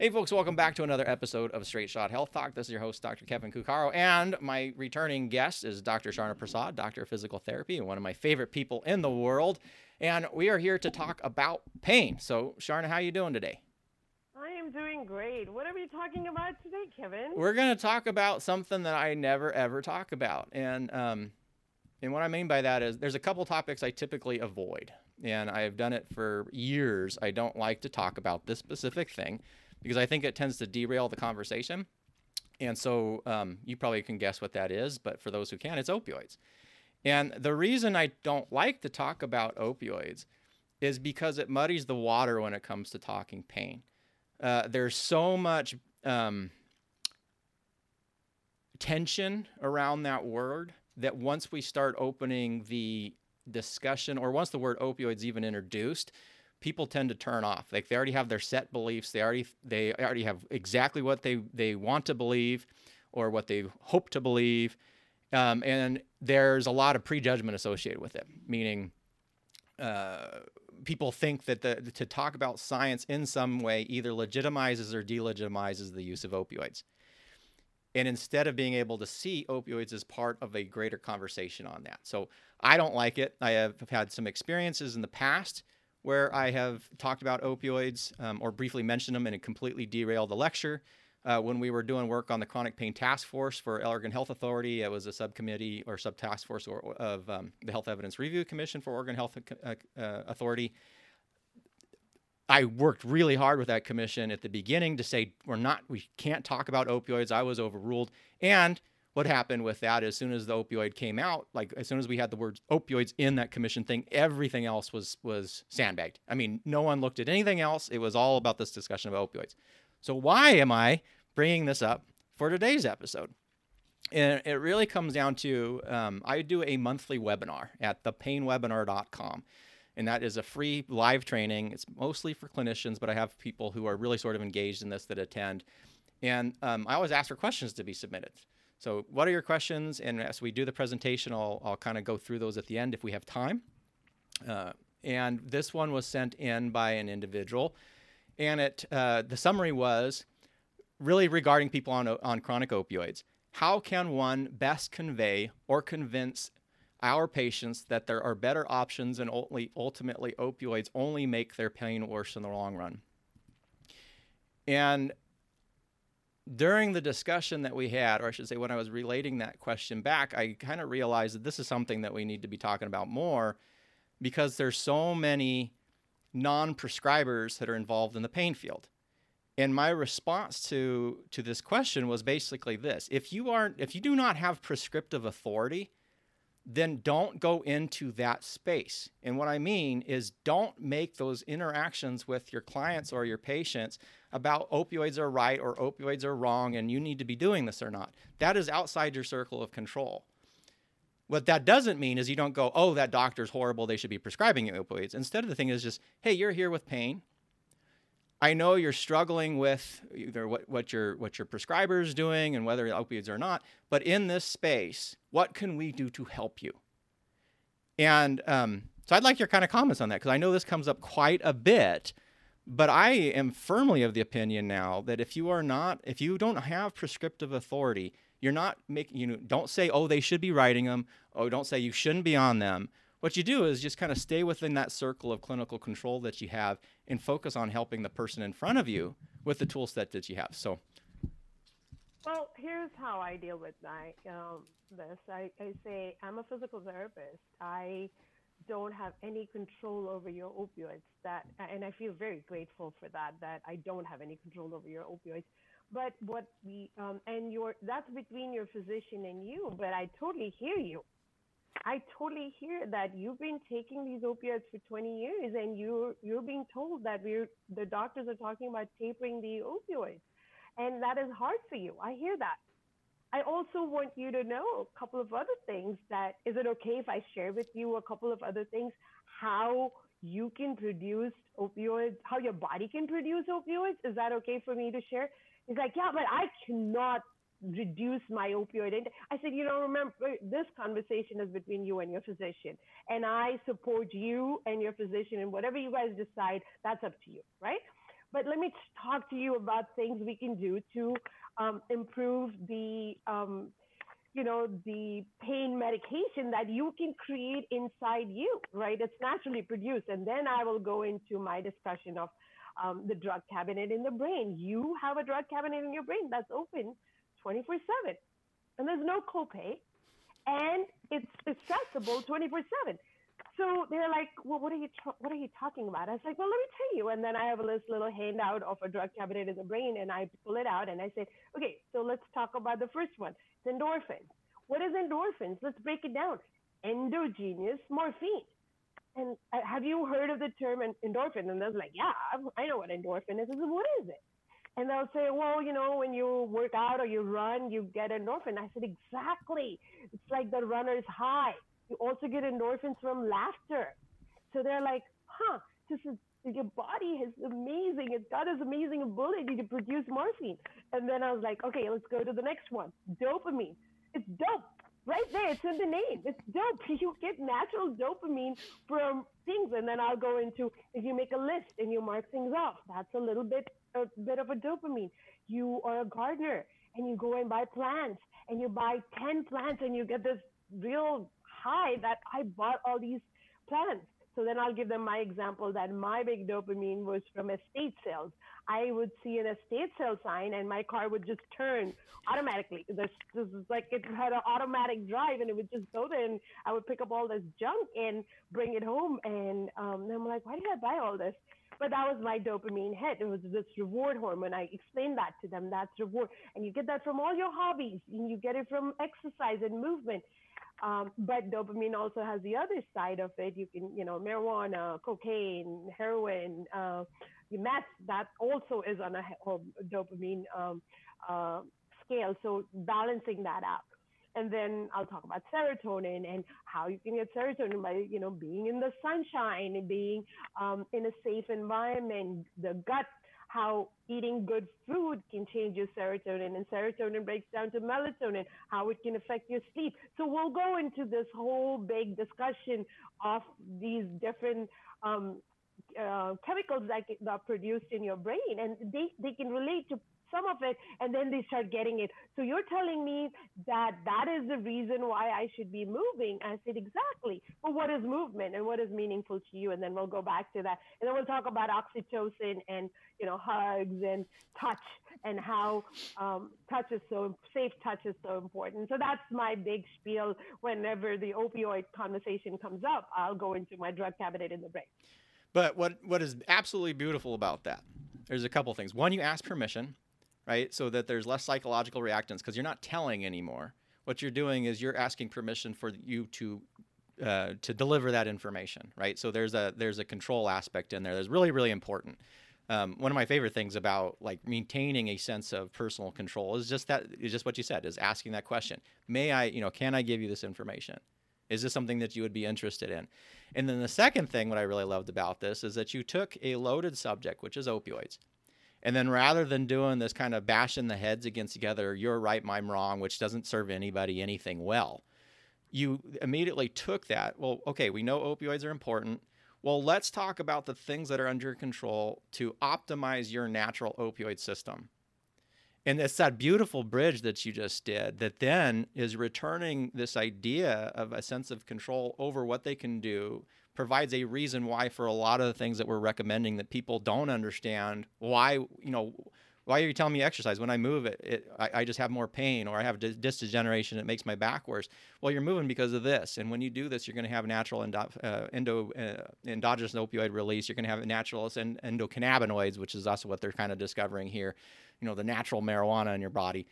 Hey, folks, welcome back to another episode of Straight Shot Health Talk. This is your host, Dr. Kevin Cuccaro, and my returning guest is Dr. Sharna Prasad, Doctor of Physical Therapy, and one of my favorite people in the world. And we are here to talk about pain. So, Sharna, how are you doing today? I am doing great. What are we talking about today, Kevin? We're going to talk about something that I never ever talk about, and um, and what I mean by that is there's a couple topics I typically avoid, and I've done it for years. I don't like to talk about this specific thing because I think it tends to derail the conversation. And so um, you probably can guess what that is, but for those who can, it's opioids. And the reason I don't like to talk about opioids is because it muddies the water when it comes to talking pain. Uh, there's so much um, tension around that word that once we start opening the discussion, or once the word opioids even introduced, people tend to turn off. Like they already have their set beliefs. They already they already have exactly what they they want to believe, or what they hope to believe, um, and there's a lot of prejudgment associated with it. Meaning, uh, people think that the to talk about science in some way either legitimizes or delegitimizes the use of opioids. And instead of being able to see opioids as part of a greater conversation on that. So I don't like it. I have had some experiences in the past where I have talked about opioids um, or briefly mentioned them and it completely derailed the lecture. Uh, when we were doing work on the chronic pain task force for Oregon Health Authority, it was a subcommittee or sub task force or, of um, the Health Evidence Review Commission for Oregon Health uh, uh, Authority. I worked really hard with that commission at the beginning to say we're not, we can't talk about opioids. I was overruled, and what happened with that as soon as the opioid came out like as soon as we had the words opioids in that commission thing everything else was was sandbagged. I mean no one looked at anything else. It was all about this discussion of opioids. So why am i bringing this up for today's episode? And it really comes down to um, i do a monthly webinar at thepainwebinar.com and that is a free live training. It's mostly for clinicians but i have people who are really sort of engaged in this that attend. And um, i always ask for questions to be submitted so, what are your questions? And as we do the presentation, I'll, I'll kind of go through those at the end if we have time. Uh, and this one was sent in by an individual, and it uh, the summary was really regarding people on on chronic opioids. How can one best convey or convince our patients that there are better options and ultimately, ultimately opioids only make their pain worse in the long run? And during the discussion that we had, or I should say, when I was relating that question back, I kind of realized that this is something that we need to be talking about more because there's so many non-prescribers that are involved in the pain field. And my response to to this question was basically this: if you aren't, if you do not have prescriptive authority, then don't go into that space. And what I mean is, don't make those interactions with your clients or your patients about opioids are right or opioids are wrong and you need to be doing this or not. That is outside your circle of control. What that doesn't mean is you don't go, oh, that doctor's horrible, they should be prescribing you opioids. Instead, the thing is just, hey, you're here with pain. I know you're struggling with either what, what your what your prescriber is doing and whether opioids or not, but in this space, what can we do to help you? And um, so I'd like your kind of comments on that because I know this comes up quite a bit but I am firmly of the opinion now that if you are not, if you don't have prescriptive authority, you're not making, you know, don't say, oh, they should be writing them. Oh, don't say you shouldn't be on them. What you do is just kind of stay within that circle of clinical control that you have and focus on helping the person in front of you with the tool set that you have. So, well, here's how I deal with my, um, this. I, I say, I'm a physical therapist. I don't have any control over your opioids that and i feel very grateful for that that i don't have any control over your opioids. But what we um, and your that's between your physician and you but i totally hear you. I totally hear that you've been taking these opioids for 20 years and you're you're being told that we're the doctors are talking about tapering the opioids. And that is hard for you. I hear that I also want you to know a couple of other things that is it okay if I share with you a couple of other things how you can produce opioids, how your body can produce opioids? Is that okay for me to share? He's like, yeah, but I cannot reduce my opioid. And I said, you know, remember this conversation is between you and your physician, and I support you and your physician, and whatever you guys decide, that's up to you, right? But let me talk to you about things we can do to um, improve the, um, you know, the pain medication that you can create inside you, right? It's naturally produced. And then I will go into my discussion of um, the drug cabinet in the brain. You have a drug cabinet in your brain that's open 24 7, and there's no copay, and it's accessible 24 7 so they're like, well, what are you what are you talking about? I was like, well, let me tell you. And then I have this little handout of a drug cabinet in the brain, and I pull it out and I say, okay, so let's talk about the first one. It's endorphins. What is endorphins? Let's break it down. Endogenous morphine. And uh, have you heard of the term endorphin? And was like, yeah, I know what endorphin is. I said, what is it? And they'll say, well, you know, when you work out or you run, you get endorphin. I said, exactly. It's like the runner's high. You also get endorphins from laughter. So they're like, huh, this is your body is amazing. It's got this amazing ability to produce morphine. And then I was like, okay, let's go to the next one. Dopamine. It's dope. Right there, it's in the name. It's dope. You get natural dopamine from things, and then I'll go into if you make a list and you mark things off. That's a little bit a bit of a dopamine. You are a gardener and you go and buy plants, and you buy ten plants, and you get this real high that I bought all these plants. So then I'll give them my example that my big dopamine was from estate sales. I would see an estate sale sign and my car would just turn automatically. This, this is like it had an automatic drive and it would just go there and I would pick up all this junk and bring it home. And, um, I'm like, why did I buy all this? But that was my dopamine hit. It was this reward hormone. I explained that to them. That's reward. And you get that from all your hobbies and you get it from exercise and movement. Um, but dopamine also has the other side of it. You can, you know, marijuana, cocaine, heroin, uh, meth, that also is on a dopamine um, uh, scale. So balancing that out. And then I'll talk about serotonin and how you can get serotonin by, you know, being in the sunshine and being um, in a safe environment, the gut how eating good food can change your serotonin and serotonin breaks down to melatonin, how it can affect your sleep. So we'll go into this whole big discussion of these different um, uh, chemicals that, are produced in your brain and they, they can relate to some of it and then they start getting it. So you're telling me that that is the reason why I should be moving. I said, exactly. But what is movement and what is meaningful to you? And then we'll go back to that. And then we'll talk about oxytocin and, you know, hugs and touch and how um, touch is so, safe touch is so important. So that's my big spiel. Whenever the opioid conversation comes up, I'll go into my drug cabinet in the brain. But what, what is absolutely beautiful about that there's a couple things. One, you ask permission right? So that there's less psychological reactance because you're not telling anymore. What you're doing is you're asking permission for you to uh, to deliver that information, right? So there's a there's a control aspect in there that's really really important. Um, one of my favorite things about like maintaining a sense of personal control is just that is just what you said is asking that question. May I, you know, can I give you this information? Is this something that you would be interested in? And then the second thing, what I really loved about this is that you took a loaded subject, which is opioids, and then rather than doing this kind of bashing the heads against together, you're right, I'm wrong, which doesn't serve anybody anything well, you immediately took that. Well, okay, we know opioids are important. Well, let's talk about the things that are under control to optimize your natural opioid system. And it's that beautiful bridge that you just did that then is returning this idea of a sense of control over what they can do provides a reason why for a lot of the things that we're recommending that people don't understand why you know why are you telling me exercise? When i move it, it I, I, just have more pain or i have disc degeneration it makes my back worse. Well you're moving because of this. And when you do this you're going to have natural endo, uh, endo uh, endogenous opioid release. You're going to have natural endocannabinoids which is also what they're kind of discovering here you know the natural marijuana in your body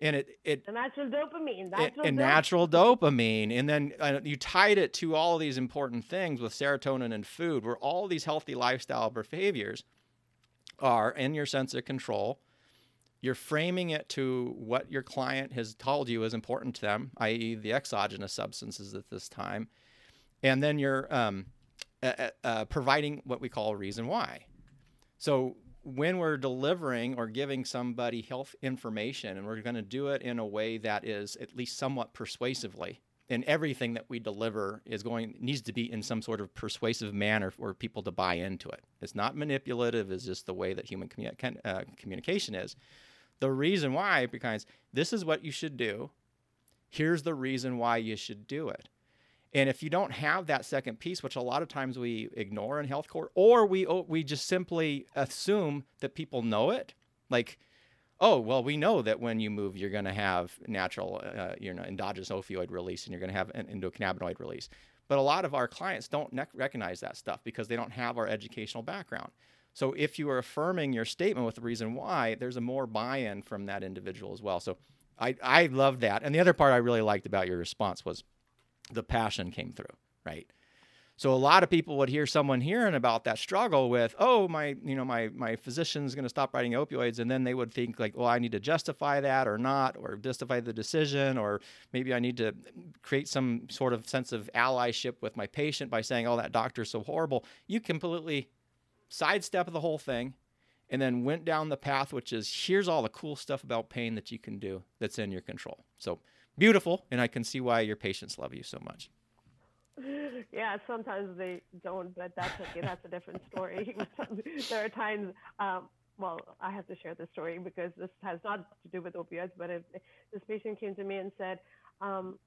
and it it the natural dopamine natural and, natural dopamine. And then uh, you tied it to all these important things with serotonin and food where all these healthy lifestyle behaviors are in your sense of control. You're framing it to what your client has told you is important to them i.e the exogenous substances at this time. And then you're um, uh, uh, providing what we call a reason why. So when we're delivering or giving somebody health information, and we're going to do it in a way that is at least somewhat persuasively, and everything that we deliver is going needs to be in some sort of persuasive manner for people to buy into it. It's not manipulative. It's just the way that human commu- uh, communication is. The reason why, because this is what you should do. Here's the reason why you should do it. And if you don't have that second piece, which a lot of times we ignore in health court, or we we just simply assume that people know it, like oh well we know that when you move you're going to have natural uh, you know endogenous opioid release and you're going to have an endocannabinoid release. But a lot of our clients don't ne- recognize that stuff because they don't have our educational background. So if you are affirming your statement with the reason why there's a more buy-in from that individual as well. So i i love that. And the other part i really liked about your response was the passion came through right so a lot of people would hear someone hearing about that struggle with, oh, my, you know, my my physician's going to stop writing opioids, and then they would think like, well, I need to justify that or not, or justify the decision, or maybe I need to create some sort of sense of allyship with my patient by saying, oh, that doctor's so horrible. You completely sidestep the whole thing, and then went down the path, which is here's all the cool stuff about pain that you can do that's in your control. So beautiful, and I can see why your patients love you so much. yeah, sometimes they don't, but that's okay. That's a different story. there are times, um, well, I have to share this story because this has not to do with opioids, but if, this patient came to me and said, um,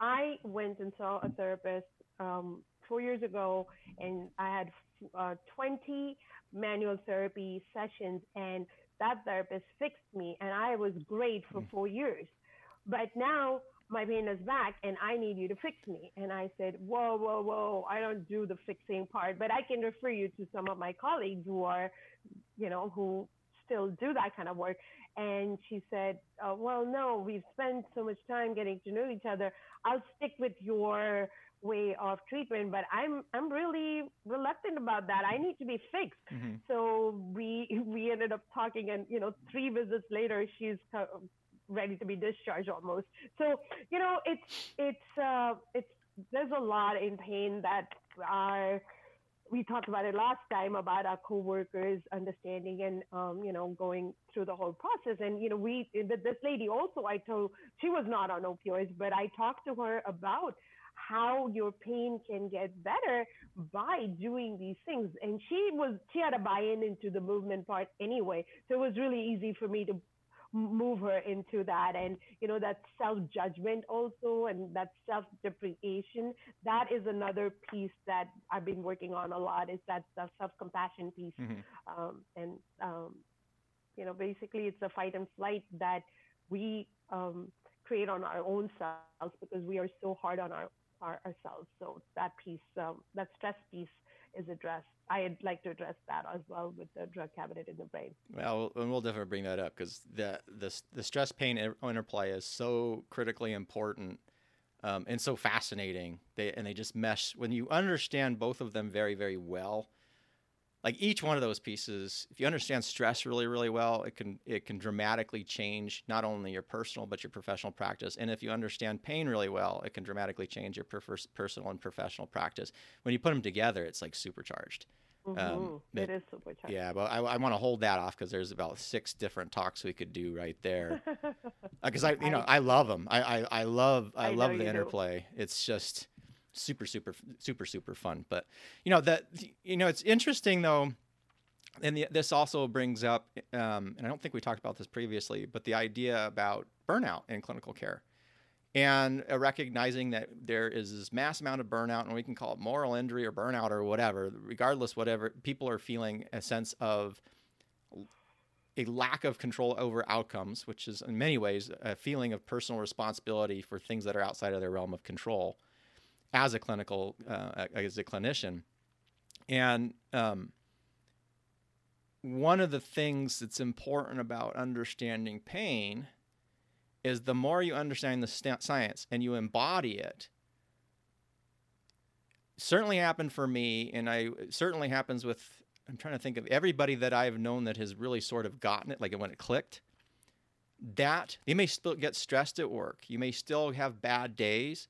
I went and saw a therapist um, four years ago, and I had uh, 20 manual therapy sessions, and that therapist fixed me, and I was great for mm. four years. But now my pain is back and I need you to fix me. And I said, whoa, whoa, whoa, I don't do the fixing part, but I can refer you to some of my colleagues who are, you know, who still do that kind of work. And she said, uh, well, no, we've spent so much time getting to know each other. I'll stick with your way of treatment, but I'm I'm really reluctant about that. I need to be fixed. Mm-hmm. So we we ended up talking, and you know, three visits later, she's ready to be discharged almost. So you know, it's it's uh, it's there's a lot in pain that are we talked about it last time about our coworkers understanding and um, you know going through the whole process. And you know we this lady also i told she was not on opioids but i talked to her about how your pain can get better by doing these things. And she was she had a buy-in into the movement part anyway. So it was really easy for me to move her into that. And you know that self judgment also and that self depreciation that is another piece that i've been working on a lot is that self compassion piece. Mm-hmm. um, and um, you know basically it's a fight and flight that we um, create on our own selves because we are so hard on our, our ourselves. So that piece um, that stress piece is addressed. I'd like to address that as well with the drug cabinet in the brain. Well, and we'll definitely bring that up because the, the the stress pain interplay is so critically important um, and so fascinating. They and they just mesh when you understand both of them very very well like each one of those pieces if you understand stress really really well it can it can dramatically change not only your personal but your professional practice. And if you understand pain really well it can dramatically change your personal and professional practice. When you put them together it's like supercharged. Mm-hmm. um, it is supercharged. yeah but i, I want to hold that off because there's about six different talks we could do right there. Because uh, i you know I, I love them i i, I love i, I love the interplay do. it's just super super super super fun. But you know that you know it's interesting though and the, this also brings up um, and i don't think we talked about this previously but the idea about burnout in clinical care and uh, recognizing that there is this mass amount of burnout and we can call it moral injury or burnout or whatever regardless whatever people are feeling a sense of a lack of control over outcomes which is in many ways a feeling of personal responsibility for things that are outside of their realm of control as a clinical uh, as a clinician. And um, one of the things that's important about understanding pain is the more you understand the st- science and you embody it certainly happened for me and i certainly happens with i'm trying to think of everybody that i've known that has really sort of gotten it like when it clicked that you may still get stressed at work. You may still have bad days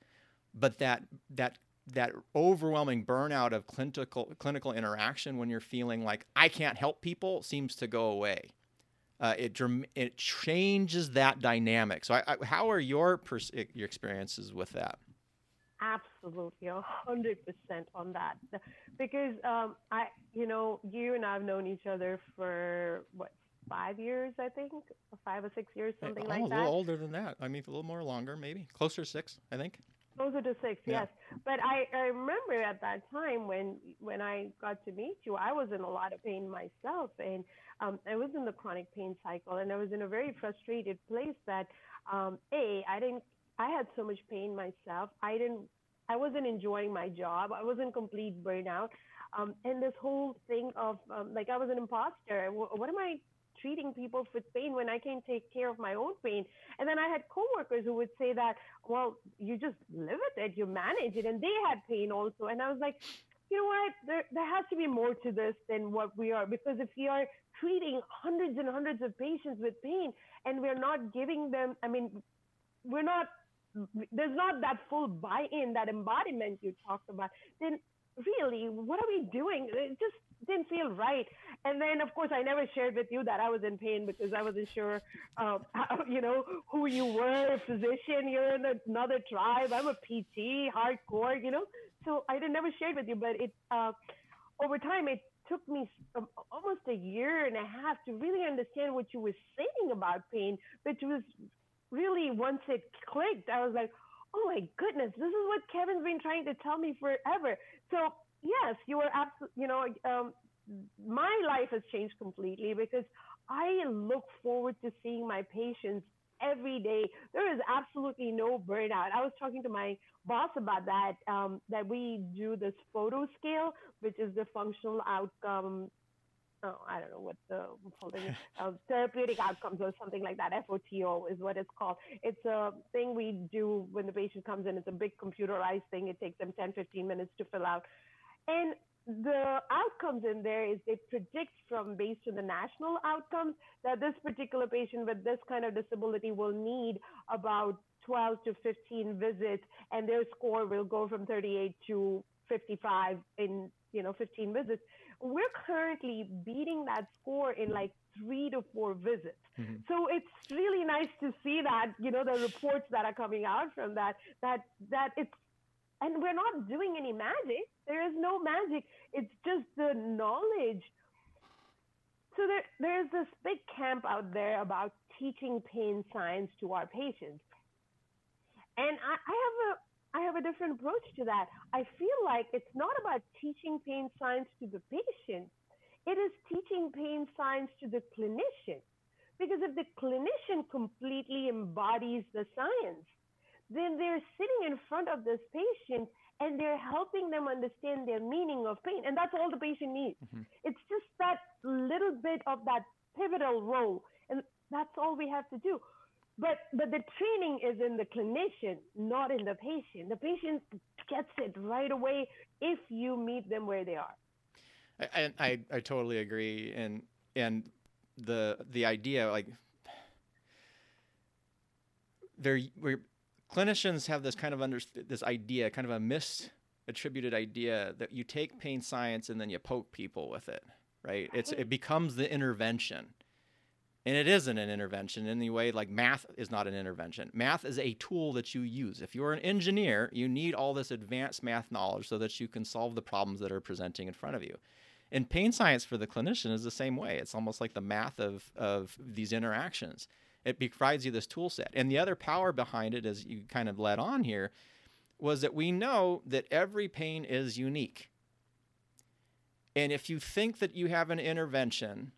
but that that that overwhelming burnout of clinical clinical interaction when you're feeling like I can't help people seems to go away. Uh, it it changes that dynamic. So, I, I, how are your pers- your experiences with that? absolutely a hundred percent on that because um, I, you know, you and I've known each other for what five years, I think, five or six years, something oh, like that. A little older than that. I mean, a little more longer, maybe closer to six, I think. Closer to six, yeah. yes. But I, I remember at that time when when I got to meet you, I was in a lot of pain myself, and um, I was in the chronic pain cycle, and I was in a very frustrated place that, um, a, I didn't, I had so much pain myself. I didn't, I wasn't enjoying my job. I was in complete burnout. Um, and this whole thing of um, like I was an imposter. What, what am I treating people with pain when I can't take care of my own pain. And then I had coworkers who would say that, well, you just live with it, you manage it, and they had pain also. And I was like, you know what? There, there has to be more to this than what we are because if we are treating hundreds and hundreds of patients with pain and we're not giving them, I mean, we're not there's not that full buy-in, that embodiment you talked about, then really, what are we doing? It just didn't feel right. And then, of course, I never shared with you that I was in pain because I wasn't sure, um, how, you know, who you were, a physician, you're in another tribe. I'm a PT, hardcore, you know. So I didn't never shared with you, but it uh, over time it took me um, almost a year and a half to really understand what you were saying about pain, which was really once it clicked, I was like, oh my goodness, this is what Kevin's been trying to tell me forever. So yes, you were absolutely, you know, um, my life has changed completely because I look forward to seeing my patients every day. There is absolutely no burnout. I was talking to my boss about that, um, that we do this FOTO scale, which is the functional outcome. Oh, I don't know what the therapeutic outcomes or something like that. FOTO is what it's called. It's a thing we do when the patient comes in. It's a big computerized thing. It takes them 10, 15 minutes to fill out. And the outcomes in there is they predict from based on the national outcomes that this particular patient with this kind of disability will need about 12 to 15 visits and their score will go from 38 to 55 in you know 15 visits we're currently beating that score in like three to four visits mm-hmm. so it's really nice to see that you know the reports that are coming out from that that that it's and we're not doing any magic. There is no magic. It's just the knowledge. So there, there's this big camp out there about teaching pain science to our patients. And I, I have a I have a different approach to that. I feel like it's not about teaching pain science to the patient. It is teaching pain science to the clinician. Because if the clinician completely embodies the science, then they're sitting in front of this patient and they're helping them understand their meaning of pain. And that's all the patient needs. Mm-hmm. It's just that little bit of that pivotal role. And that's all we have to do. But but the training is in the clinician, not in the patient. The patient gets it right away if you meet them where they are. I I, I totally agree. And and the the idea like there we're clinicians have this kind of under, this idea, kind of a misattributed idea that you take pain science and then you poke people with it, right? It's it becomes the intervention. And it isn't an intervention in the way like math is not an intervention. Math is a tool that you use. If you're an engineer, you need all this advanced math knowledge so that you can solve the problems that are presenting in front of you. And pain science for the clinician is the same way. It's almost like the math of, of these interactions. It provides you this tool set. And the other power behind it, as you kind of led on here, was that we know that every pain is unique. And if you think that you have an intervention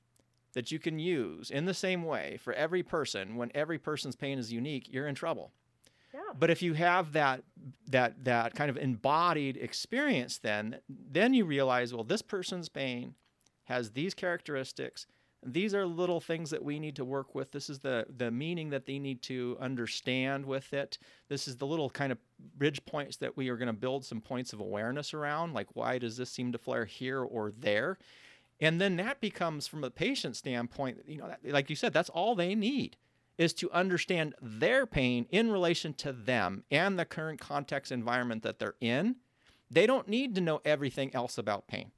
that you can use in the same way for every person when every person's pain is unique, you're in trouble. Yeah. But if you have that that that kind of embodied experience then then you realize well this person's pain has these characteristics these are little things that we need to work with. This is the the meaning that they need to understand with it. This is the little kind of bridge points that we are going to build some points of awareness around, like why does this seem to flare here or there? And then that becomes from a patient standpoint, you know, like you said, that's all they need is to understand their pain in relation to them and the current context environment that they're in. They don't need to know everything else about pain.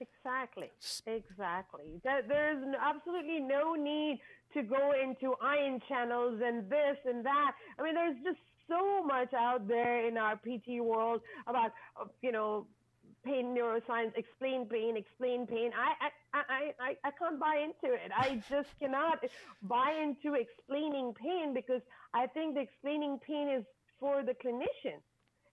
Exactly. Exactly. There's absolutely no need to go into ion channels and this and that. I mean, there's just so much out there in our PT world about, you know, pain neuroscience, explain pain, explain pain. I, I, I, I, can't buy into it. I just cannot buy into explaining pain because I think the explaining pain is for the clinician.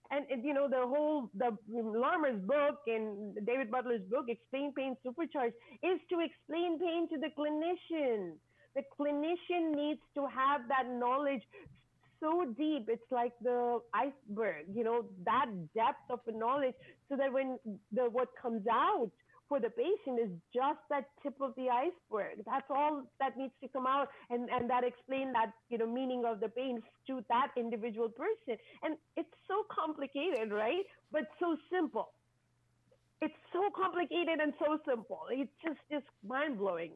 And, you know, the whole, the Lorimer's book and David Butler's book, Explain Pain Supercharged, is to explain pain to the clinician. The clinician needs to have that knowledge so deep. It's like the iceberg, you know, that depth of knowledge so that when the, what comes out for the patient is just that tip of the iceberg. That's all that needs to come out and, and that explain that, you know, meaning of the pain to that individual person. And it's so complicated, right? But so simple. It's so complicated and so simple. It's just, just mind blowing.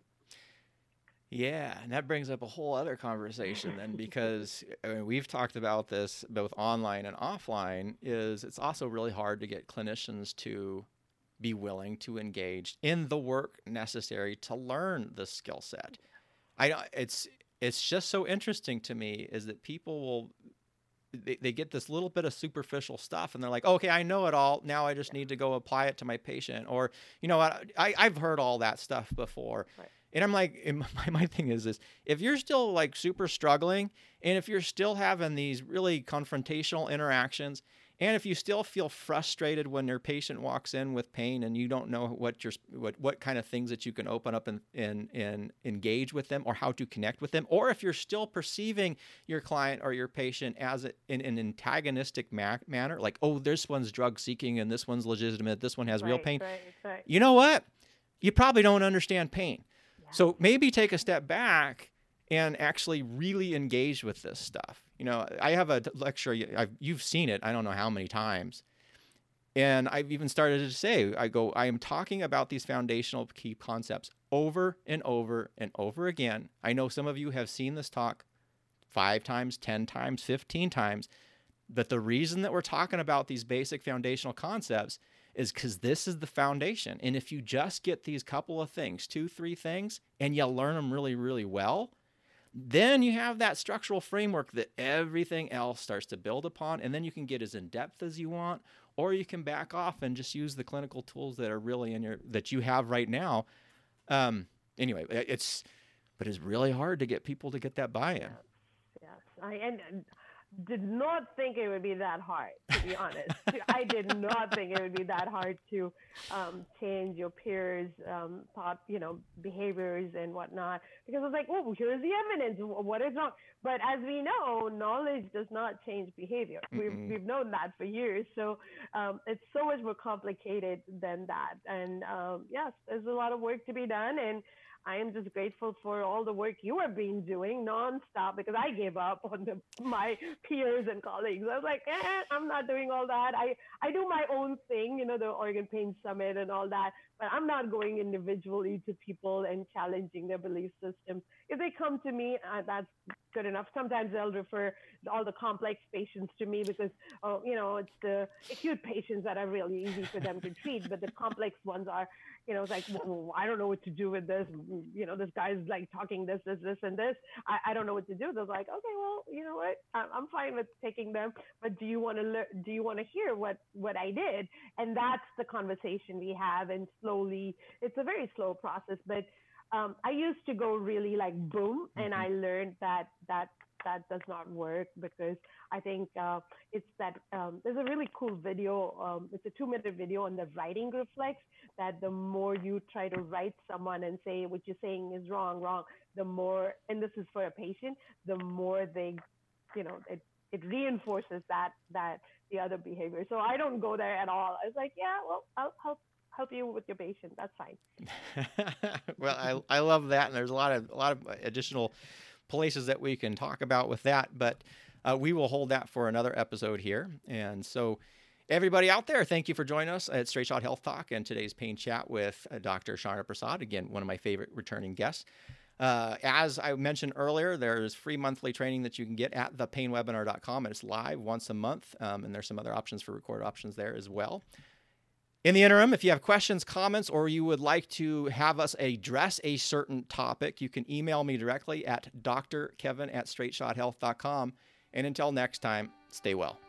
Yeah, and that brings up a whole other conversation then because I mean, we've talked about this both online and offline is it's also really hard to get clinicians to be willing to engage in the work necessary to learn the skill set. I it's it's just so interesting to me is that people will they, they get this little bit of superficial stuff and they're like okay i know it all now i just need to go apply it to my patient or you know I, I, i've heard all that stuff before right. And I'm like, my, my thing is this if you're still like super struggling, and if you're still having these really confrontational interactions, and if you still feel frustrated when your patient walks in with pain and you don't know what your what what kind of things that you can open up and and, and engage with them or how to connect with them, or if you're still perceiving your client or your patient as a, in an antagonistic ma- manner, like oh this one's drug seeking and this one's legitimate, this one has right, real pain. Right, right. You know what? You probably don't understand pain. So maybe take a step back and actually really engage with this stuff. You know, I have a lecture, I've, you've seen it, I don't know how many times. And I've even started to say, I go, I am talking about these foundational key concepts over and over and over again. I know some of you have seen this talk five times, 10 times, 15 times. But the reason that we're talking about these basic foundational concepts is because this is the foundation. And if you just get these couple of things, two, three things, and you learn them really, really well, then you have that structural framework that everything else starts to build upon. And then you can get as in depth as you want, or you can back off and just use the clinical tools that are really in your that you have right now. Um, anyway, it's but it's really hard to get people to get that buy-in. Yes, yes. I and did not think it would be that hard, to be honest. I did not think it would be that hard to um, change your peers' um, thought, you know, behaviors and whatnot. Because I was like, oh, here's the evidence. What is wrong? But as we know, knowledge does not change behavior. We've, we've known that for years. So um, it's so much more complicated than that. And um, yes, there's a lot of work to be done. And I am just grateful for all the work you have been doing nonstop because I gave up on the, my peers and colleagues. I was like, eh, I'm not doing all that. I, I do my own thing, you know, the Oregon Pain Summit and all that, but I'm not going individually to people and challenging their belief systems. If they come to me, uh, that's good enough. Sometimes they'll refer all the complex patients to me because, oh, you know, it's the acute patients that are really easy for them to treat, but the complex ones are you know, it's like, well, I don't know what to do with this. You know, this guy's like talking this, this, this, and this. I, I don't know what to do. They're like, okay, well, you know what? I'm fine with taking them, but do you want to learn? Do you want to hear what what I did? And that's the conversation we have. And slowly, it's a very slow process, but um, I used to go really like boom, and mm-hmm. I learned that that that does not work because I think uh, it's that um, there's a really cool video. Um, it's a two minute video on the righting reflex that the more you try to right someone and say what you're saying is wrong, wrong, the more, and this is for a patient, the more they, you know, it, it reinforces that, that the other behavior. So I don't go there at all. I was like, yeah, well, I'll help help you with your patient. That's fine. well, I, I love that, and there's a lot of a lot of additional places that we can talk about with that, but uh, we will hold that for another episode here. And so, everybody out there, thank you for joining us at Straight Shot Health Talk and today's pain chat with uh, Dr. Sharna Prasad. Again, one of my favorite returning guests. Uh, as I mentioned earlier, there's free monthly training that you can get at thepainwebinar.com, and it's live once a month. Um, and there's some other options for recorded options there as well. In the interim, if you have questions, comments, or you would like to have us address a certain topic, you can email me directly at drkevin at straightshothealth.com And until next time, stay well.